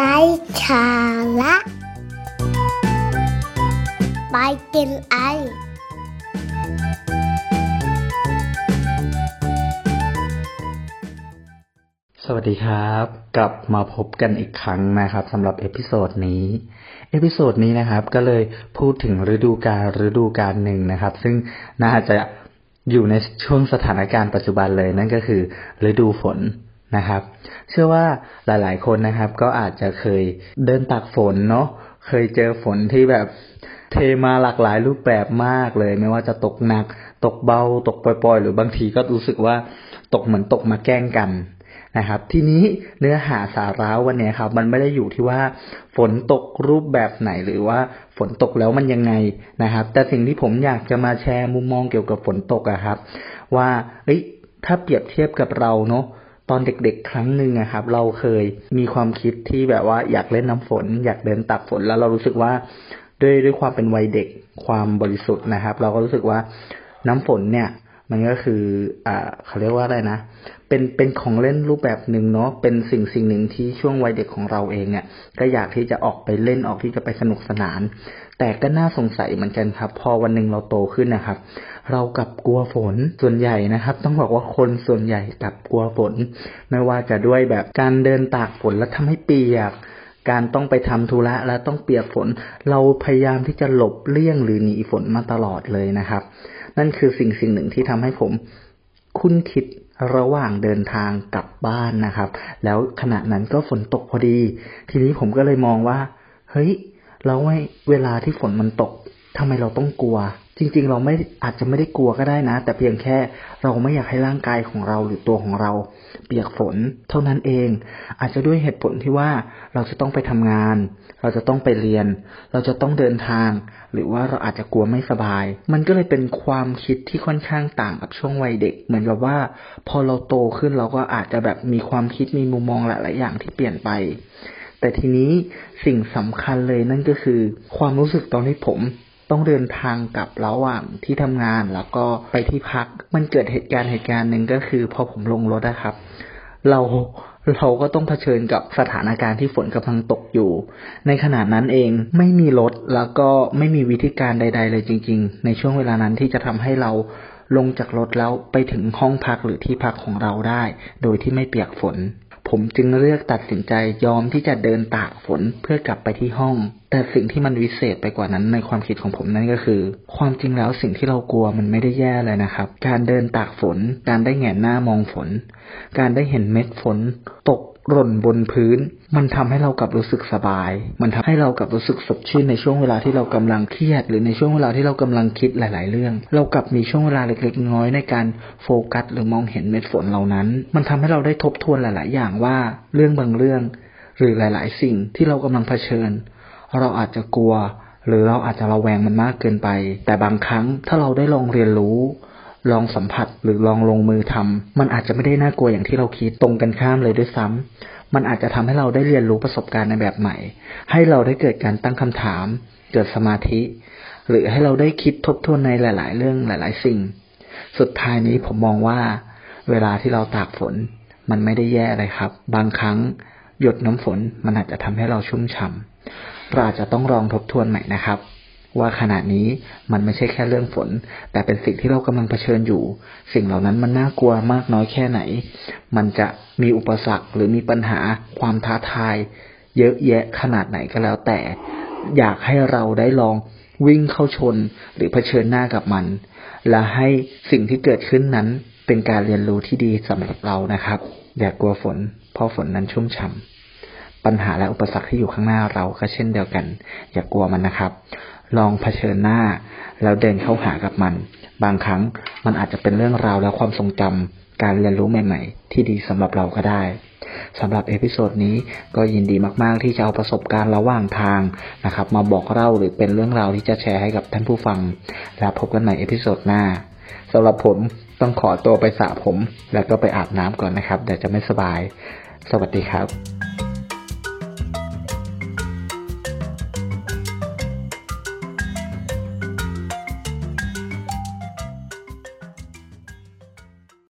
ไร้สาระไปกินไอ สวัสดีครับ กลับมาพบกันอีกครั้งนะครับสำหรับ episode นี้ episode นี้นะครับ ก็เลยพูดถึงฤดูกาลฤดูกาลหนึ่งนะครับ ซึ่งน่าจะอยู่ในช่วงสถานการณ์ปัจจุบันเลยนั่นก็คือฤดูฝน นะครับ เชื่อว่าหลาย ๆ คนนะครับ ก็อาจจะเคยเดินตากฝนเนาะเคยเจอฝนที่แบบเทมาหลากหลายรูปแบบมากเลย ไม่ว่าจะตกหนัก ตกเบา ตกปล่อยๆ หรือบางทีก็รู้สึกว่าตกเหมือนตกมาแกล้งกันนะครับ ทีนี้เนื้อหาสาระวันนี้ครับ มันไม่ได้อยู่ที่ว่าฝนตกรูปแบบไหนหรือว่าฝนตกแล้วมันยังไงนะครับ แต่สิ่งที่ผมอยากจะมาแชร์มุมมองเกี่ยวกับฝนตกอะครับ ว่าเอ้ยถ้าเปรียบเทียบกับเราเนาะ ตอนเด็กๆ ครั้งหนึ่งอะครับ เราเคยมีความคิดที่แบบว่าอยากเล่นน้ำฝน อยากเดินตักฝนแล้วเรารู้สึกว่าด้วยด้วยความเป็นวัยเด็กความบริสุทธิ์นะครับ เราก็รู้สึกว่าน้ำฝนเนี่ย มันก็คือ อ่าเขาเรียกว่าอะไรนะ เป็นเป็นของเล่นรูปแบบหนึ่งเนาะ เป็นสิ่งสิ่งหนึ่งที่ช่วงวัยเด็กของเราเองเนี่ย ก็อยากที่จะออกไปเล่นออกที่จะไปสนุกสนาน แต่ก็น่าสงสัยเหมือนกันครับ พอวันหนึ่งเราโตขึ้นนะครับ เรากลับกลัวฝนส่วนใหญ่นะครับ ต้องบอกว่าคนส่วนใหญ่กลับกลัวฝน ไม่ว่าจะด้วยแบบการเดินตากฝนแล้วทำให้เปียกการต้องไปทำธุระแล้วต้องเปียกฝน เราพยายามที่จะหลบเลี่ยงหรือหนีฝนมาตลอดเลยนะครับ นั่นคือสิ่งสิ่งหนึ่งที่ทำให้ผมคุ้นคิดระหว่างเดินทางกลับบ้านนะครับ แล้วขณะนั้นก็ฝนตกพอดี ทีนี้ผมก็เลยมองว่า เฮ้ยเราไม่เวลาที่ฝนมันตก ทำไมเราต้องกลัว จริง ๆ เราไม่อาจจะไม่ได้กลัวก็ได้นะ แต่เพียงแค่เราไม่อยากให้ร่างกายของเราหรือตัวของเรา เปียกฝน เท่านั้นเอง อาจจะด้วยเหตุผลที่ว่าเราจะต้องไปทำงาน เราจะต้องไปเรียน เราจะต้องเดินทาง หรือว่าเราอาจจะกลัวไม่สบาย มันก็เลยเป็นความคิดที่ค่อนข้างต่างกับช่วงวัยเด็ก เหมือนกับว่า พอเราโตขึ้นเราก็อาจจะแบบมีความคิดมีมุมมองหลายๆอย่างที่เปลี่ยนไปแต่ทีนี้สิ่งสำคัญเลยนั่นก็คือ ความรู้สึกตอนที่ผม ต้องเดินทางกลับระหว่างที่ทำงานแล้วก็ไปที่พัก มันเกิดเหตุการณ์เหตุการณ์หนึ่งก็คือ พอผมลงรถนะครับ เราเราก็ต้องเผชิญกับสถานการณ์ที่ฝนกำลังตกอยู่ ในขณะนั้นเองไม่มีรถแล้วก็ไม่มีวิธีการใด ๆ เลยจริง ๆ ในช่วงเวลานั้นที่จะทำให้เราลงจากรถแล้วไปถึงห้องพักหรือที่พักของเราได้ โดยที่ไม่เปียกฝน ผมจึงเลือกตัดสินใจยอมที่จะเดินตากฝนเพื่อกลับไปที่ห้อง แต่สิ่งที่มันวิเศษไปกว่านั้นในความคิดของผมนั่นก็คือ ความจริงแล้วสิ่งที่เรากลัวมันไม่ได้แย่เลยนะครับ การเดินตากฝน การได้แงนหน้ามองฝน การได้เห็นเม็ดฝน ตกหล่นบนพื้น มันทำให้เรากลับรู้สึกสบาย มันทำให้เรากลับรู้สึกสดชื่นในช่วงเวลาที่เรากำลังเครียด หรือในช่วงเวลาที่เรากำลังคิดหลาย ๆ เรื่อง เรากลับมีช่วงเวลาเล็ก ๆ น้อยในการโฟกัส หรือมองเห็นเม็ดฝนเหล่านั้น มันทำให้เราได้ทบทวนหลาย ๆ อย่างว่าเรื่องบางเรื่อง หรือหลาย ๆ สิ่งที่เรากำลังเผชิญ เราอาจจะกลัว หรือเราอาจจะระแวงมันมากเกินไป แต่บางครั้งถ้าเราได้ลองเรียนรู้ ลองสัมผัสหรือลองลงมือทำมันอาจจะไม่ได้น่ากลัวอย่างที่เราคิดตรงกันข้ามเลยด้วยซ้ำมันอาจจะทำให้เราได้เรียนรู้ประสบการณ์ในแบบใหม่ ให้เราได้เกิดการตั้งคำถาม เกิดสมาธิ หรือให้เราได้คิดทบทวนในหลาย ๆ เรื่องหลาย ๆ สิ่ง สุดท้ายนี้ผมมองว่า เวลาที่เราตากฝน มันไม่ได้แย่เลยครับ บางครั้ง หยดน้ำฝนมันอาจจะทำให้เราชุ่มฉ่ำเราอาจจะต้องลองทบทวนใหม่นะครับ ว่าขณะนี้มันไม่ใช่แค่เรื่องฝน แต่เป็นสิ่งที่เรากำลังเผชิญอยู่ สิ่งเหล่านั้นมันน่ากลัวมากน้อยแค่ไหน มันจะมีอุปสรรคหรือมีปัญหาความท้าทาย เยอะแยะขนาดไหนก็แล้วแต่ อยากให้เราได้ลองวิ่งเข้าชนหรือเผชิญหน้ากับมัน และให้สิ่งที่เกิดขึ้นนั้นเป็นการเรียนรู้ที่ดีสำหรับเรานะครับ อย่ากกลัวฝน เพราะฝนนั้นชุ่มฉ่ำปัญหาและอุปสรรคที่อยู่ข้างหน้าเราก็เช่นเดียวกัน อย่ากกลัวมันนะครับ ลองเผชิญหน้า แล้วเดินเข้าหากับมัน บางครั้งมันอาจจะเป็นเรื่องราวและความทรงจำการเรียนรู้ใหม่ ๆ ที่ดีสำหรับเราก็ได้สำหรับ episode นี้ก็ยินดีมาก ๆ ที่จะเอาประสบการณ์ระหว่างทางนะครับ มาบอกเล่าหรือเป็นเรื่องราวที่จะแชร์ให้กับท่านผู้ฟัง แล้วพบกันใหม่ episode หน้าสำหรับผม ต้องขอตัวไปสระผม แล้วก็ไปอาบน้ำก่อนนะครับเดี๋ยวจะไม่สบาย สวัสดีครับ